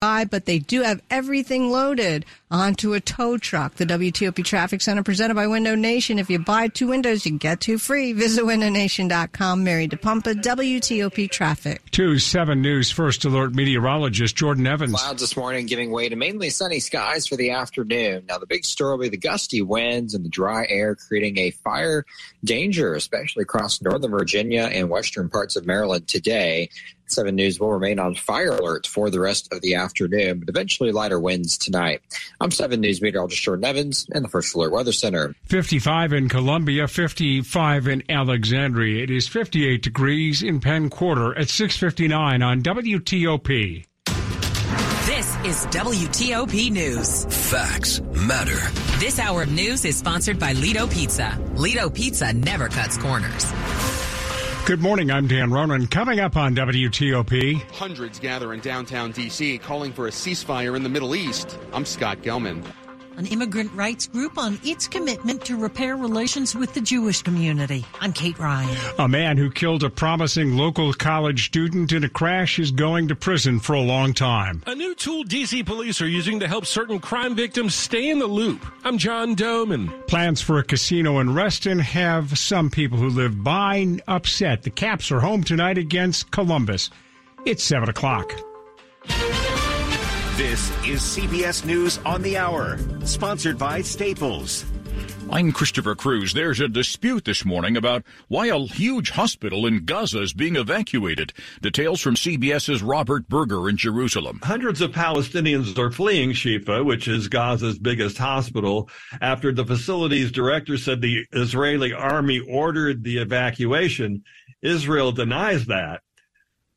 but they do have everything loaded onto a tow truck. The WTOP Traffic Center presented by Window Nation. If you buy two windows, you get two free. Visit windownation.com. Mary DePompa, WTOP Traffic. 2 7 News First Alert meteorologist Jordan Evans. Clouds this morning giving way to mainly sunny skies for the afternoon. Now, the big story will be the gusty winds and the dry air creating a fire danger, especially across northern Virginia and western parts of Maryland today. 7 News will remain on fire alert for the rest of the afternoon, but eventually lighter winds tonight. I'm 7 News meteorologist Jordan Evans in the First Alert Weather Center. 55 in Columbia, 55 in Alexandria. It is 58 degrees in Penn Quarter at 659 on WTOP. This is WTOP News. Facts matter. This hour of news is sponsored by Lido Pizza. Lido Pizza never cuts corners. Good morning. I'm Dan Ronan. Coming up on WTOP. Hundreds gather in downtown D.C. calling for a ceasefire in the Middle East. I'm Scott Gelman an immigrant rights group on its commitment to repair relations with the Jewish community. I'm Kate Ryan. A man who killed a promising local college student in a crash is going to prison for a long time. A new tool DC police are using to help certain crime victims stay in the loop. I'm John Domen. Plans for a casino in Reston have some people who live by upset. The Caps are home tonight against Columbus. It's 7 o'clock. This is CBS News on the Hour, sponsored by Staples. I'm Christopher Cruz. There's a dispute this morning about why a huge hospital in Gaza is being evacuated. Details from CBS's Robert Berger in Jerusalem. Hundreds of Palestinians are fleeing Shifa, which is Gaza's biggest hospital, after the facility's director said the Israeli army ordered the evacuation. Israel denies that.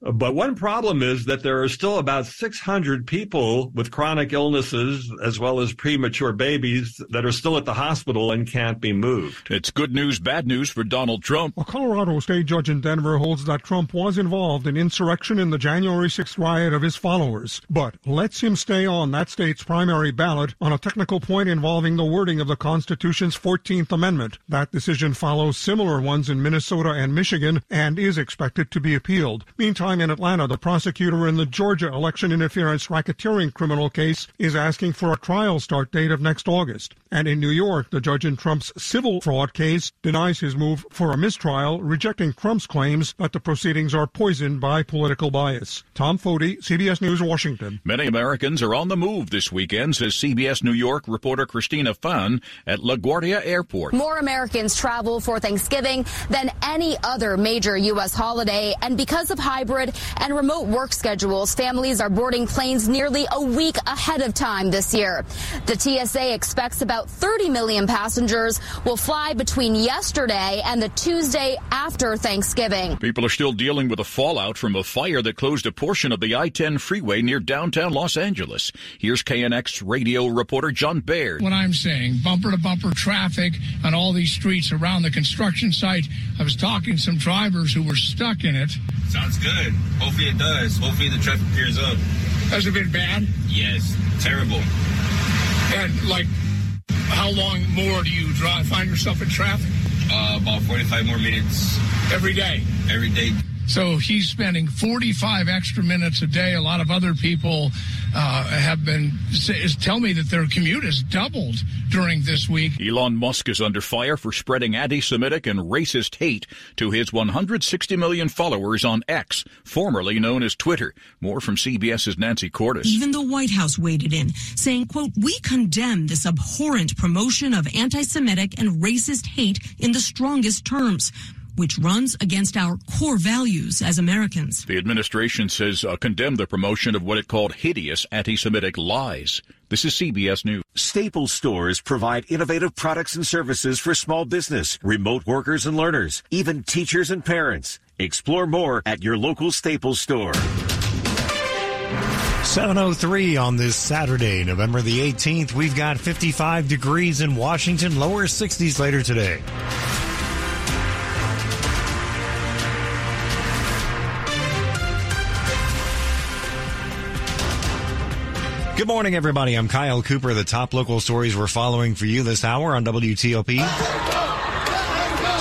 But one problem is that there are still about 600 people with chronic illnesses as well as premature babies that are still at the hospital and can't be moved. It's good news, bad news for Donald Trump. A Colorado state judge in Denver holds that Trump was involved in insurrection in the January 6th riot of his followers, but lets him stay on that state's primary ballot on a technical point involving the wording of the Constitution's 14th Amendment. That decision follows similar ones in Minnesota and Michigan and is expected to be appealed. Meantime, time in Atlanta, the prosecutor in the Georgia election interference racketeering criminal case is asking for a trial start date of next August. And in New York, the judge in Trump's civil fraud case denies his move for a mistrial, rejecting Trump's claims that the proceedings are poisoned by political bias. Tom Foti, CBS News, Washington. Many Americans are on the move this weekend, says CBS New York reporter Christina Fan at LaGuardia Airport. More Americans travel for Thanksgiving than any other major U.S. holiday, and because of hybrid hybrid and remote work schedules, families are boarding planes nearly a week ahead of time this year. The TSA expects about 30 million passengers will fly between yesterday and the Tuesday after Thanksgiving. People are still dealing with the fallout from a fire that closed a portion of the I-10 freeway near downtown Los Angeles. Here's KNX radio reporter John Baird. What I'm saying, bumper to bumper traffic on all these streets around the construction site. I was talking to some drivers who were stuck in it. Sounds good Hopefully it does. Hopefully the traffic clears up. Has it been bad? Yes, terrible. And like, how long more do you drive? Find yourself in traffic? Uh, about 45 more minutes. Every day? Every day. So he's spending 45 extra minutes a day. A lot of other people uh, have been tell me that their commute has doubled during this week. Elon Musk is under fire for spreading anti-Semitic and racist hate to his 160 million followers on X, formerly known as Twitter. More from CBS's Nancy Cordes. Even the White House waded in, saying, "quote We condemn this abhorrent promotion of anti-Semitic and racist hate in the strongest terms." Which runs against our core values as Americans. The administration says uh, condemned the promotion of what it called hideous anti-Semitic lies. This is CBS News. Staples stores provide innovative products and services for small business, remote workers and learners, even teachers and parents. Explore more at your local Staples store. 703 on this Saturday, November the 18th. We've got 55 degrees in Washington, lower 60s later today. Good morning, everybody. I'm Kyle Cooper. The top local stories we're following for you this hour on WTOP.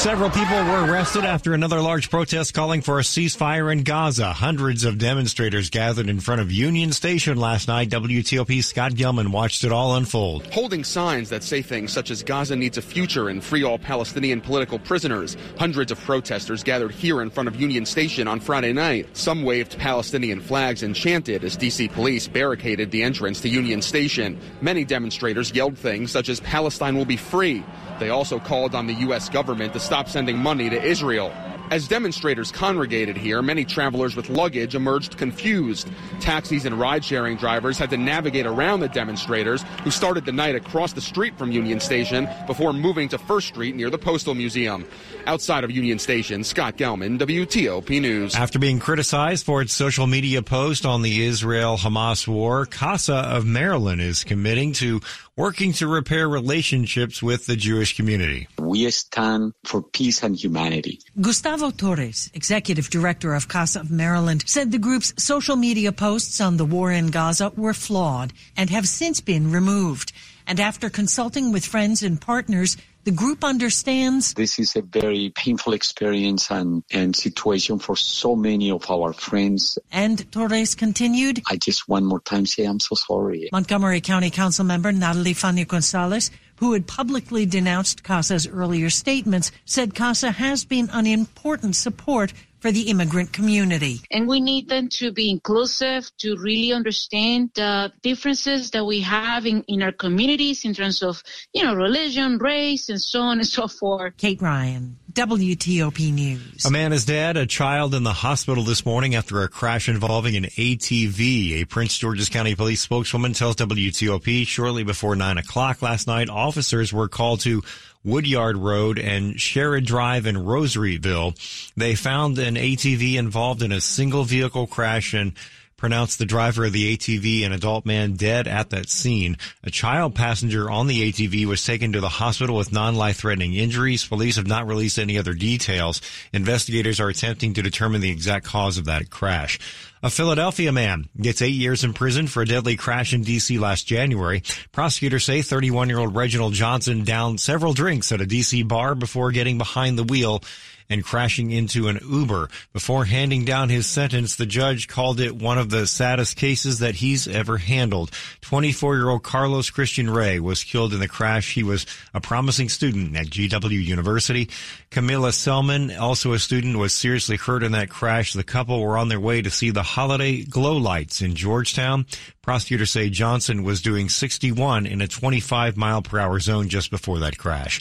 Several people were arrested after another large protest calling for a ceasefire in Gaza. Hundreds of demonstrators gathered in front of Union Station last night. WTOP Scott Gelman watched it all unfold. Holding signs that say things such as Gaza needs a future and free all Palestinian political prisoners. Hundreds of protesters gathered here in front of Union Station on Friday night. Some waved Palestinian flags and chanted as DC police barricaded the entrance to Union Station. Many demonstrators yelled things such as Palestine will be free. They also called on the U.S. government to stop sending money to Israel. As demonstrators congregated here, many travelers with luggage emerged confused. Taxis and ride sharing drivers had to navigate around the demonstrators who started the night across the street from Union Station before moving to First Street near the Postal Museum. Outside of Union Station, Scott Gelman, WTOP News. After being criticized for its social media post on the Israel Hamas war, CASA of Maryland is committing to working to repair relationships with the Jewish community. We stand for peace and humanity. Gustavo Torres, executive director of CASA of Maryland, said the group's social media posts on the war in Gaza were flawed and have since been removed. And after consulting with friends and partners, the group understands this is a very painful experience and, and situation for so many of our friends. And Torres continued, I just one more time say I'm so sorry. Montgomery County Council member Natali Fani-González, who had publicly denounced CASA's earlier statements, said CASA has been an important support for the immigrant community. And we need them to be inclusive, to really understand the differences that we have in, in our communities in terms of, you know, religion, race, and so on and so forth. Kate Ryan, WTOP News. A man is dead, a child in the hospital this morning after a crash involving an ATV. A Prince George's County police spokeswoman tells WTOP shortly before 9 o'clock last night, officers were called to Woodyard Road and Sherrod Drive in Rosaryville. They found an ATV involved in a single vehicle crash and pronounced the driver of the ATV an adult man dead at that scene. A child passenger on the ATV was taken to the hospital with non-life threatening injuries. Police have not released any other details. Investigators are attempting to determine the exact cause of that crash. A Philadelphia man gets eight years in prison for a deadly crash in D.C. last January. Prosecutors say 31 year old Reginald Johnson downed several drinks at a D.C. bar before getting behind the wheel and crashing into an Uber. Before handing down his sentence, the judge called it one of the saddest cases that he's ever handled. 24 year old Carlos Christian Ray was killed in the crash. He was a promising student at GW University. Camilla Selman, also a student, was seriously hurt in that crash. The couple were on their way to see the holiday glow lights in Georgetown. Prosecutors say Johnson was doing 61 in a 25 mile per hour zone just before that crash.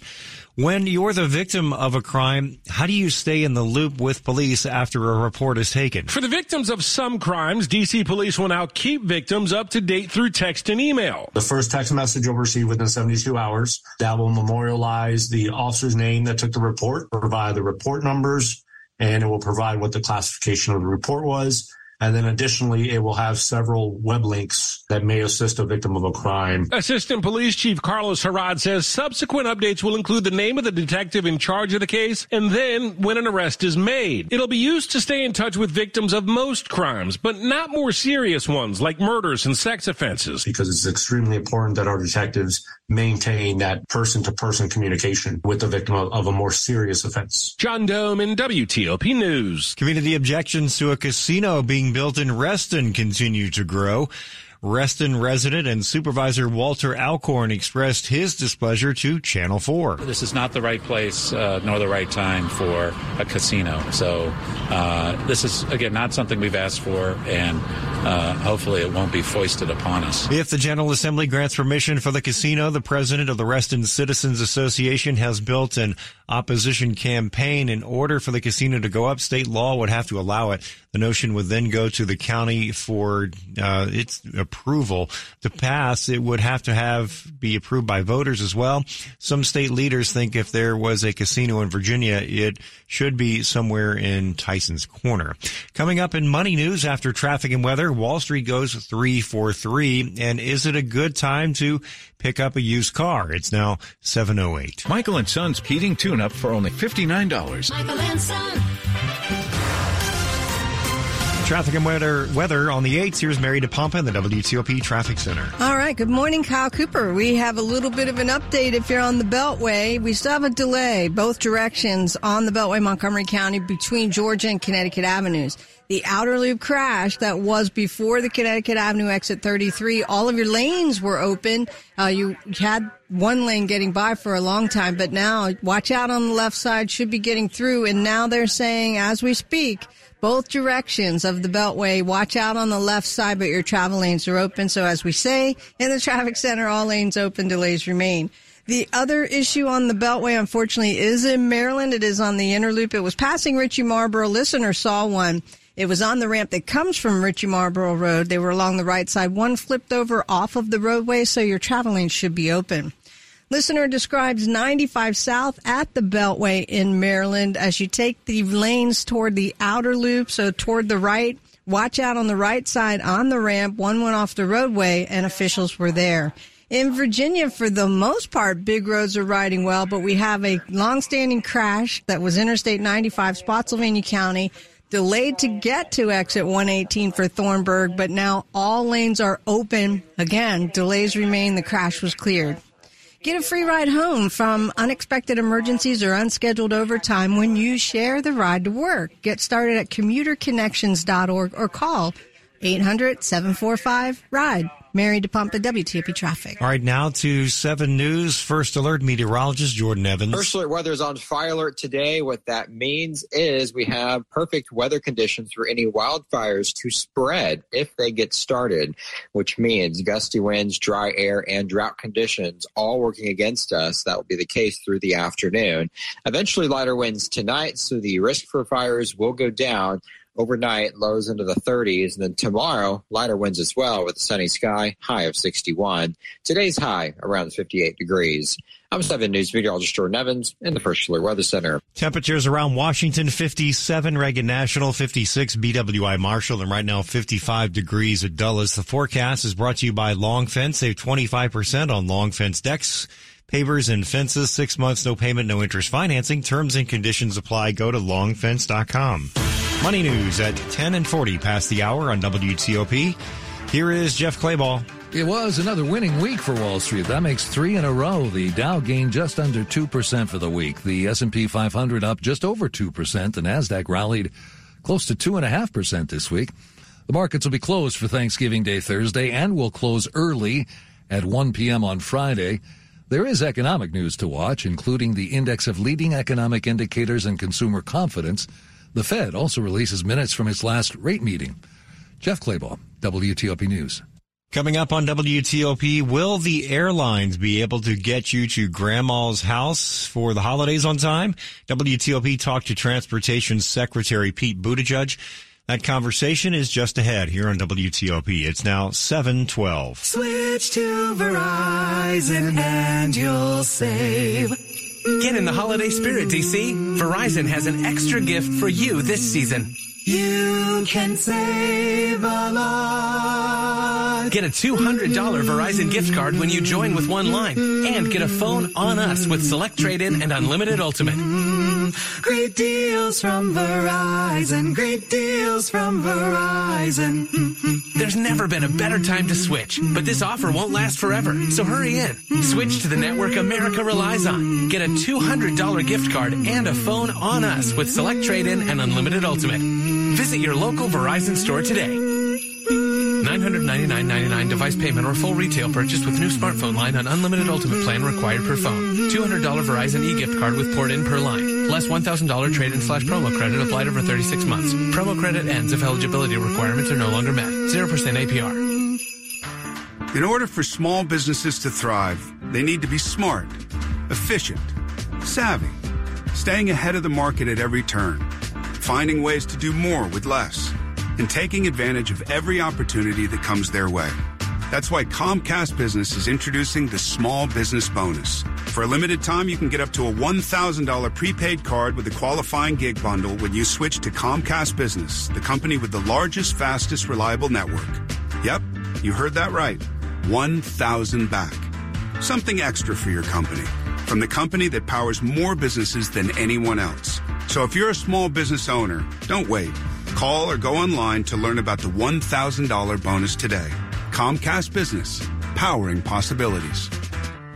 When you're the victim of a crime, how do you stay in the loop with police after a report is taken? For the victims of some crimes, DC police will now keep victims up to date through text and email. The first text message you'll receive within 72 hours that will memorialize the officer's name that took the report, provide the report numbers, and it will provide what the classification of the report was and then additionally, it will have several web links that may assist a victim of a crime. Assistant Police Chief Carlos Heraud says subsequent updates will include the name of the detective in charge of the case and then when an arrest is made. It'll be used to stay in touch with victims of most crimes, but not more serious ones like murders and sex offenses. Because it's extremely important that our detectives maintain that person to person communication with the victim of, of, a more serious offense. John Domen WTOP News. Community objections to a casino being built in Reston continue to grow. Reston resident and supervisor Walter Alcorn expressed his displeasure to Channel 4. This is not the right place uh, nor the right time for a casino. So uh, this is, again, not something we've asked for, and uh, hopefully it won't be foisted upon us. If the General Assembly grants permission for the casino, the president of the Reston Citizens Association has built an opposition campaign. In order for the casino to go up, state law would have to allow it. The notion would then go to the county for uh, its approval to pass. It would have to have be approved by voters as well. Some state leaders think if there was a casino in Virginia, it should be somewhere in Tysons Corner. Coming up in money news after traffic and weather, Wall Street goes three for three. And is it a good time to pick up a used car? It's now 708. Michael and Son's heating tune up for only $59. Michael and Son. Traffic and weather, weather on the 8th. Here's Mary DePompa in the WTOP Traffic Center. All right. Good morning, Kyle Cooper. We have a little bit of an update if you're on the Beltway. We still have a delay both directions on the Beltway, Montgomery County, between Georgia and Connecticut Avenues. The outer loop crash that was before the Connecticut Avenue exit 33, all of your lanes were open. Uh, you had one lane getting by for a long time, but now watch out on the left side, should be getting through. And now they're saying, as we speak, both directions of the Beltway. Watch out on the left side, but your travel lanes are open. So as we say in the traffic center, all lanes open, delays remain. The other issue on the Beltway, unfortunately, is in Maryland. It is on the inner loop. It was passing Ritchie Marlboro. Listener saw one. It was on the ramp that comes from Ritchie Marlboro Road. They were along the right side. One flipped over off of the roadway, so your travel lanes should be open. Listener describes 95 South at the Beltway in Maryland as you take the lanes toward the outer loop, so toward the right. Watch out on the right side on the ramp. One went off the roadway and officials were there. In Virginia, for the most part, big roads are riding well, but we have a long-standing crash that was Interstate 95, Spotsylvania County, delayed to get to exit 118 for Thornburg, but now all lanes are open. Again, delays remain. The crash was cleared. Get a free ride home from unexpected emergencies or unscheduled overtime when you share the ride to work. Get started at commuterconnections.org or call 800 745 RIDE. Mary DePompa, WTOP Traffic. All right, now to 7 News. First alert meteorologist Jordan Evans. First alert weather is on fire alert today. What that means is we have perfect weather conditions for any wildfires to spread if they get started, which means gusty winds, dry air, and drought conditions all working against us. That will be the case through the afternoon. Eventually, lighter winds tonight, so the risk for fires will go down overnight lows into the 30s and then tomorrow lighter winds as well with a sunny sky high of 61 today's high around 58 degrees. I'm 7 news meteorologist jordan evans in the first alert weather center. Temperatures around washington 57 reagan national 56 bwi marshall and right now 55 degrees at dulles. The forecast is brought to you by long fence. Save 25% on long fence decks pavers and fences six months no payment no interest financing terms and conditions apply go to longfence.com Money news at 10 and 40 past the hour on WTOP. Here is Jeff Clabaugh. It was another winning week for Wall Street. That makes three in a row. The Dow gained just under 2% for the week. The S&P 500 up just over 2%. The NASDAQ rallied close to 2.5% this week. The markets will be closed for Thanksgiving Day Thursday and will close early at 1 p.m. on Friday. There is economic news to watch, including the index of leading economic indicators and consumer confidence – the Fed also releases minutes from its last rate meeting. Jeff Clabaugh, WTOP News. Coming up on WTOP, will the airlines be able to get you to grandma's house for the holidays on time? WTOP talked to Transportation Secretary Pete Buttigieg. That conversation is just ahead here on WTOP. It's now 712. Switch to Verizon and you'll save. Get in the holiday spirit, DC. Verizon has an extra gift for you this season. You can save a lot. Get a $200 Verizon gift card when you join with one line and get a phone on us with Select Trade-In and Unlimited Ultimate. Great deals from Verizon. Great deals from Verizon. There's never been a better time to switch, but this offer won't last forever. So hurry in. Switch to the network America relies on. Get a $200 gift card and a phone on us with Select Trade-In and Unlimited Ultimate. Visit your local Verizon store today. $999.99 device payment or full retail purchase with new smartphone line on unlimited ultimate plan required per phone. $200 Verizon e-gift card with port in per line. Less $1,000 trade-in slash promo credit applied over 36 months. Promo credit ends if eligibility requirements are no longer met. 0% APR. In order for small businesses to thrive, they need to be smart, efficient, savvy, staying ahead of the market at every turn, finding ways to do more with less and taking advantage of every opportunity that comes their way. That's why Comcast Business is introducing the Small Business Bonus. For a limited time, you can get up to a $1,000 prepaid card with a qualifying gig bundle when you switch to Comcast Business, the company with the largest, fastest, reliable network. Yep, you heard that right. 1,000 back. Something extra for your company. From the company that powers more businesses than anyone else. So if you're a small business owner, don't wait. Call or go online to learn about the $1,000 bonus today. Comcast Business, powering possibilities.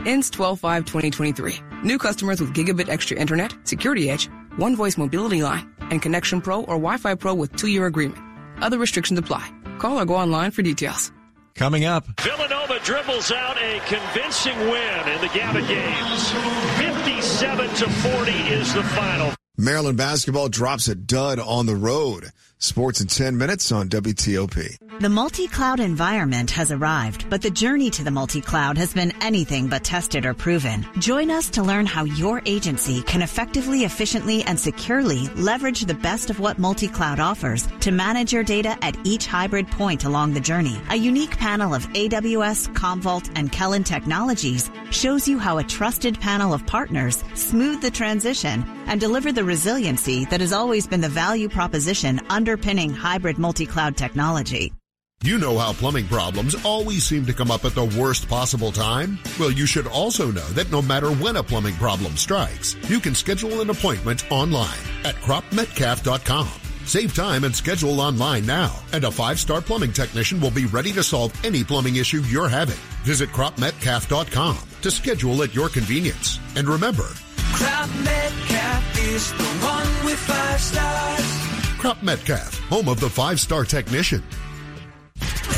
Ends 12-5-2023. New customers with gigabit extra internet, security edge, one voice mobility line, and Connection Pro or Wi-Fi Pro with two-year agreement. Other restrictions apply. Call or go online for details. Coming up. Villanova dribbles out a convincing win in the Gavitt Games. 57 to 40 is the final. Maryland basketball drops a dud on the road. Sports in 10 minutes on WTOP. The multi-cloud environment has arrived, but the journey to the multi-cloud has been anything but tested or proven. Join us to learn how your agency can effectively, efficiently, and securely leverage the best of what multi-cloud offers to manage your data at each hybrid point along the journey. A unique panel of AWS, Commvault, and Kellen technologies shows you how a trusted panel of partners smooth the transition and deliver the resiliency that has always been the value proposition underpinning hybrid multi-cloud technology. You know how plumbing problems always seem to come up at the worst possible time? Well, you should also know that no matter when a plumbing problem strikes, you can schedule an appointment online at cropmetcalf.com. Save time and schedule online now, and a five-star plumbing technician will be ready to solve any plumbing issue you're having. Visit cropmetcalf.com to schedule at your convenience. And remember, Crop Metcalf is the one with five stars. Crop Metcalf, home of the five-star technician.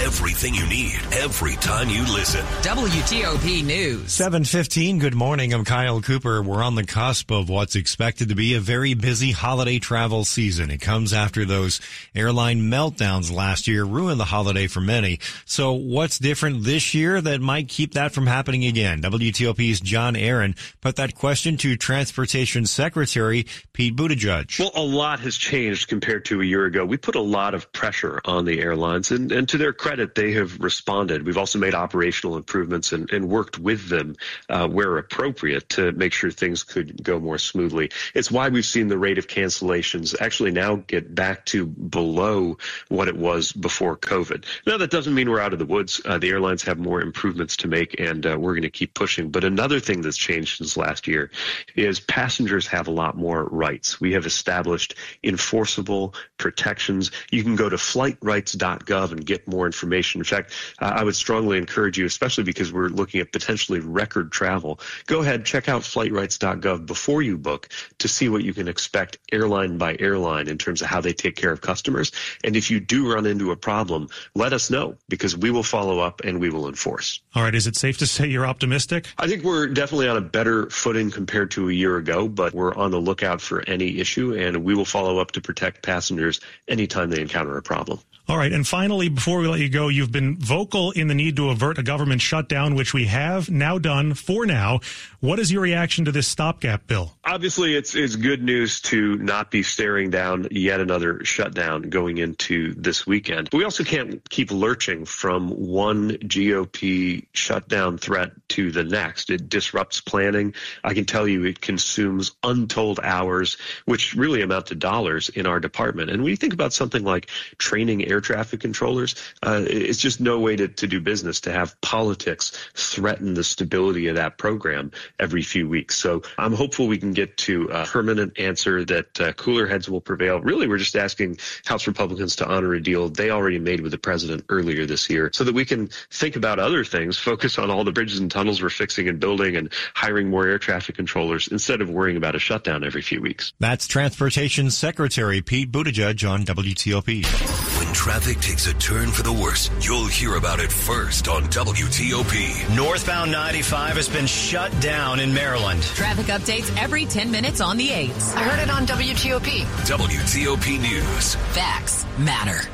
Everything you need every time you listen. WTOP News. 715, good morning. I'm Kyle Cooper. We're on the cusp of what's expected to be a very busy holiday travel season. It comes after those airline meltdowns last year ruined the holiday for many. So what's different this year that might keep that from happening again? WTOP's John Aaron put that question to Transportation Secretary Pete Buttigieg. Well, a lot has changed compared to a year ago. We put a lot of pressure on the airlines and, and to their credit, they have responded. We've also made operational improvements and, and worked with them uh, where appropriate to make sure things could go more smoothly. It's why we've seen the rate of cancellations actually now get back to below what it was before COVID. Now, that doesn't mean we're out of the woods. Uh, the airlines have more improvements to make, and uh, we're going to keep pushing. But another thing that's changed since last year is passengers have a lot more rights. We have established enforceable protections. You can go to flightrights.gov and get more information. In fact, I would strongly encourage you, especially because we're looking at potentially record travel, go ahead, check out flightrights.gov before you book to see what you can expect airline by airline in terms of how they take care of customers. And if you do run into a problem, let us know because we will follow up and we will enforce. All right. Is it safe to say you're optimistic? I think we're definitely on a better footing compared to a year ago, but we're on the lookout for any issue and we will follow up to protect passengers anytime they encounter a problem. All right. And finally, before we let you go, you've been vocal in the need to avert a government shutdown, which we have now done for now. What is your reaction to this stopgap bill? Obviously, it's, it's good news to not be staring down yet another shutdown going into this weekend. But we also can't keep lurching from one GOP shutdown threat to the next. It disrupts planning. I can tell you it consumes untold hours, which really amount to dollars in our department. And when you think about something like training air traffic controllers, uh, it's just no way to, to do business to have politics threaten the stability of that program every few weeks. So I'm hopeful we can get to a permanent answer that uh, cooler heads will prevail. Really, we're just asking House Republicans to honor a deal they already made with the president earlier this year so that we can think about other things, focus on all the bridges and tunnels we're fixing and building and hiring more air traffic controllers instead of worrying about a shutdown every few weeks. That's Transportation Secretary Pete Buttigieg on WTOP. When traffic takes a turn for the worse, you'll hear about it first on WTOP. Northbound 95 has been shut down in Maryland. Traffic updates every 10 minutes on the 8s. I heard it on WTOP. WTOP News. Facts matter.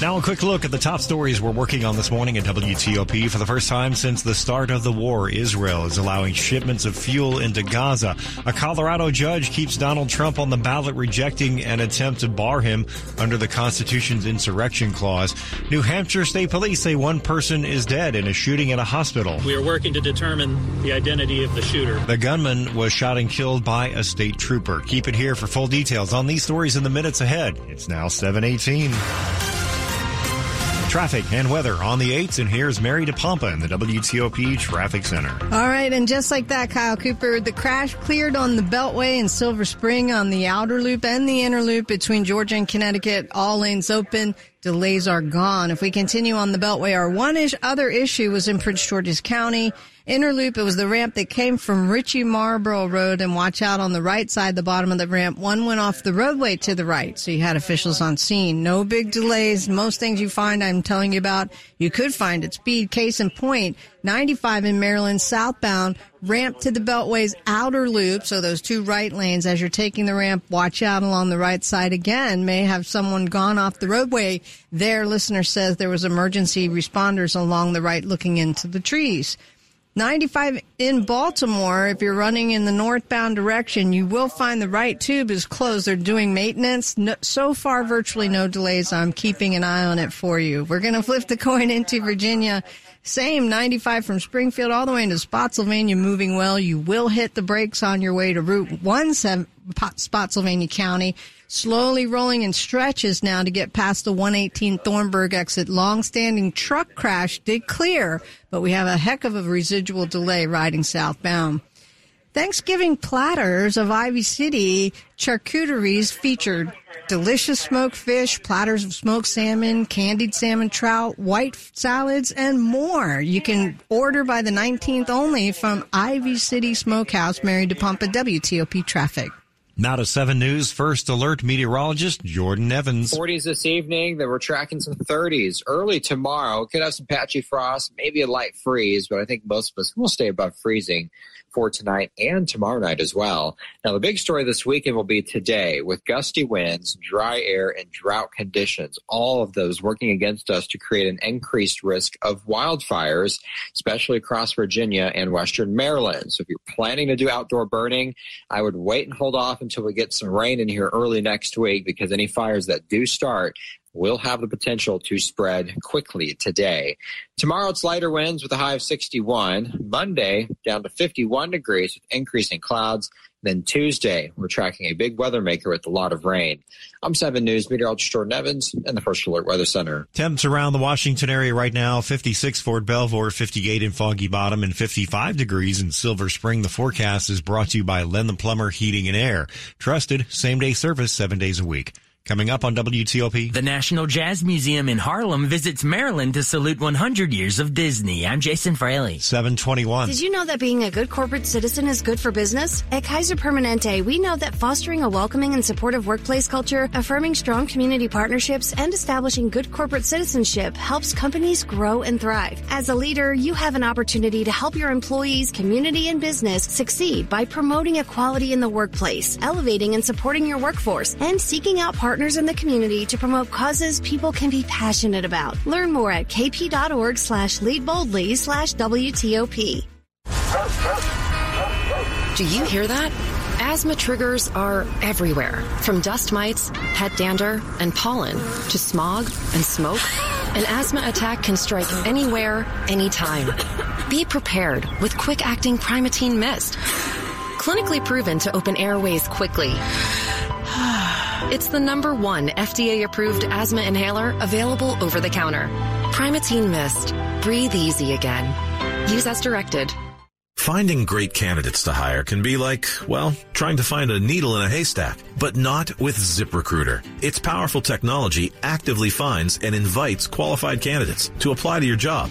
Now a quick look at the top stories we're working on this morning at WTOP. For the first time since the start of the war, Israel is allowing shipments of fuel into Gaza. A Colorado judge keeps Donald Trump on the ballot, rejecting an attempt to bar him under the Constitution's insurrection clause. New Hampshire State Police say one person is dead in a shooting at a hospital. We are working to determine the identity of the shooter. The gunman was shot and killed by a state trooper. Keep it here for full details on these stories in the minutes ahead. It's now 718. Traffic and weather on the 8s, and here's Mary DePompa in the WTOP Traffic Center. All right, and just like that, Kyle Cooper, the crash cleared on the Beltway in Silver Spring on the outer loop and the inner loop between Georgia and Connecticut. All lanes open. Delays are gone. If we continue on the Beltway, our one other issue was in Prince George's County. Inner loop, it was the ramp that came from Ritchie Marlboro Road and watch out on the right side, the bottom of the ramp. One went off the roadway to the right. So you had officials on scene. No big delays. Most things you find, I'm telling you about, you could find at speed. Case in point, 95 in Maryland southbound, ramp to the Beltway's outer loop. So those two right lanes, as you're taking the ramp, watch out along the right side again. May have someone gone off the roadway. There, listener says there was emergency responders along the right looking into the trees. 95 in Baltimore, if you're running in the northbound direction, you will find the right tube is closed. They're doing maintenance. No, so far, virtually no delays. I'm keeping an eye on it for you. We're going to flip the coin into Virginia. Same 95 from Springfield all the way into Spotsylvania moving well. You will hit the brakes on your way to Route 1 Spotsylvania County. Slowly rolling in stretches now to get past the 118 Thornburg exit. Long-standing truck crash did clear, but we have a heck of a residual delay riding southbound. Thanksgiving platters of Ivy City charcuteries featured delicious smoked fish, platters of smoked salmon, candied salmon trout, white salads, and more. You can order by the 19th only from Ivy City Smokehouse, Mary DePompa, WTOP Traffic. Now to 7 News First Alert meteorologist Jordan Evans. 40s this evening. Then we're tracking some 30s. Early tomorrow, could have some patchy frost, maybe a light freeze, but I think most of us will stay above freezing for tonight and tomorrow night as well. Now, the big story this weekend will be today with gusty winds, dry air, and drought conditions. All of those working against us to create an increased risk of wildfires, especially across Virginia and Western Maryland. So if you're planning to do outdoor burning, I would wait and hold off until we get some rain in here early next week because any fires that do start will have the potential to spread quickly today. Tomorrow it's lighter winds with a high of 61. Monday down to 51 degrees with increasing clouds. Then Tuesday, we're tracking a big weather maker with a lot of rain. I'm 7 News meteorologist Jordan Evans and the First Alert Weather Center. Temps around the Washington area right now 56 Fort Belvoir, 58 in Foggy Bottom, and 55 degrees in Silver Spring. The forecast is brought to you by Len the Plumber Heating and Air. Trusted same day service seven days a week. Coming up on WTOP. The National Jazz Museum in Harlem visits Maryland to salute 100 years of Disney. I'm Jason Fraley. 721. Did you know that being a good corporate citizen is good for business? At Kaiser Permanente, we know that fostering a welcoming and supportive workplace culture, affirming strong community partnerships, and establishing good corporate citizenship helps companies grow and thrive. As a leader, you have an opportunity to help your employees, community, and business succeed by promoting equality in the workplace, elevating and supporting your workforce, and seeking out partners partners in the community to promote causes people can be passionate about. Learn more at kp.org slash lead boldly slash WTOP. Do you hear that? Asthma triggers are everywhere, from dust mites, pet dander, and pollen to smog and smoke. An asthma attack can strike anywhere, anytime. Be prepared with quick acting Primatene Mist. Clinically proven to open airways quickly it's the number one FDA approved asthma inhaler available over the counter. Primatene Mist. Breathe easy again. Use as directed. Finding great candidates to hire can be like, well, trying to find a needle in a haystack, but not with ZipRecruiter. Its powerful technology actively finds and invites qualified candidates to apply to your job.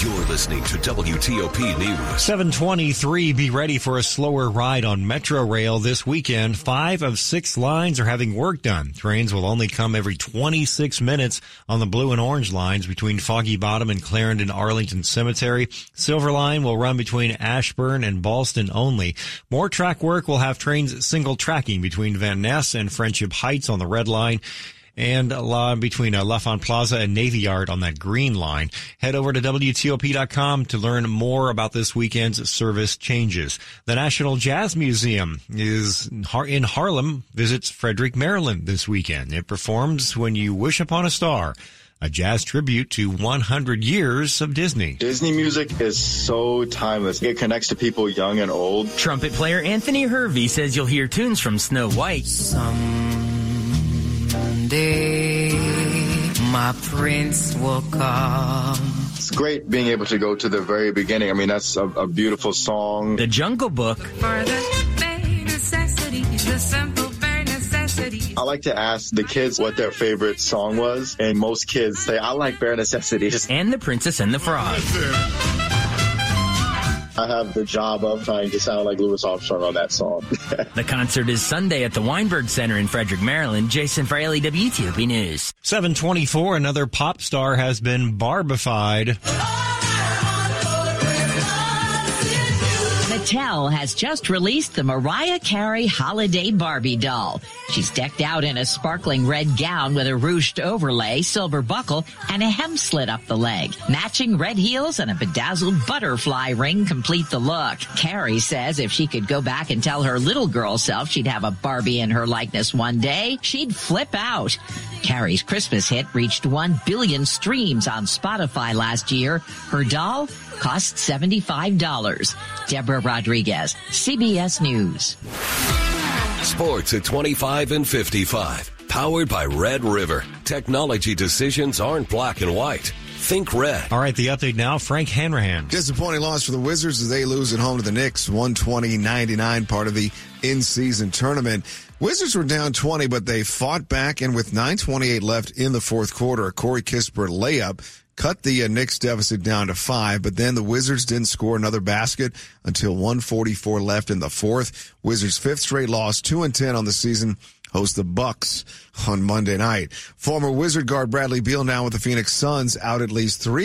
You're listening to WTOP News. 723, be ready for a slower ride on Metro Rail this weekend. Five of six lines are having work done. Trains will only come every 26 minutes on the blue and orange lines between Foggy Bottom and Clarendon Arlington Cemetery. Silver Line will run between Ashburn and Ballston only. More track work will have trains single tracking between Van Ness and Friendship Heights on the red line and line between uh, L'Enfant Plaza and Navy Yard on that green line. Head over to WTOP.com to learn more about this weekend's service changes. The National Jazz Museum is in Harlem, visits Frederick, Maryland this weekend. It performs When You Wish Upon a Star a jazz tribute to 100 years of Disney. Disney music is so timeless. It connects to people young and old. Trumpet player Anthony Hervey says you'll hear tunes from Snow White. Someday my prince will come. It's great being able to go to the very beginning. I mean, that's a, a beautiful song. The Jungle Book. For the necessities, the simple bare necessities. I like to ask the kids what their favorite song was, and most kids say, I like bare necessities. And The Princess and the Frog. I have the job of trying to sound like Louis Armstrong on that song. the concert is Sunday at the Weinberg Center in Frederick, Maryland. Jason Fraley, WTOP News. 724, another pop star has been barbified. Mattel has just released the Mariah Carey Holiday Barbie doll. She's decked out in a sparkling red gown with a ruched overlay, silver buckle, and a hem slit up the leg. Matching red heels and a bedazzled butterfly ring complete the look. Carey says if she could go back and tell her little girl self she'd have a Barbie in her likeness one day, she'd flip out. Carey's Christmas hit reached 1 billion streams on Spotify last year. Her doll cost $75. Deborah Rodriguez, CBS News. Sports at 25 and 55. Powered by Red River. Technology decisions aren't black and white. Think red. All right, the update now. Frank Hanrahan. Disappointing loss for the Wizards as they lose at home to the Knicks, 120-99, part of the in-season tournament. Wizards were down 20, but they fought back, and with 9.28 left in the fourth quarter, a Corey Kispert layup cut the uh, Knicks deficit down to five, but then the Wizards didn't score another basket until 144 left in the fourth. Wizards fifth straight loss, two and 10 on the season. Host the Bucks on Monday night. Former Wizard guard Bradley Beal now with the Phoenix Suns out at least three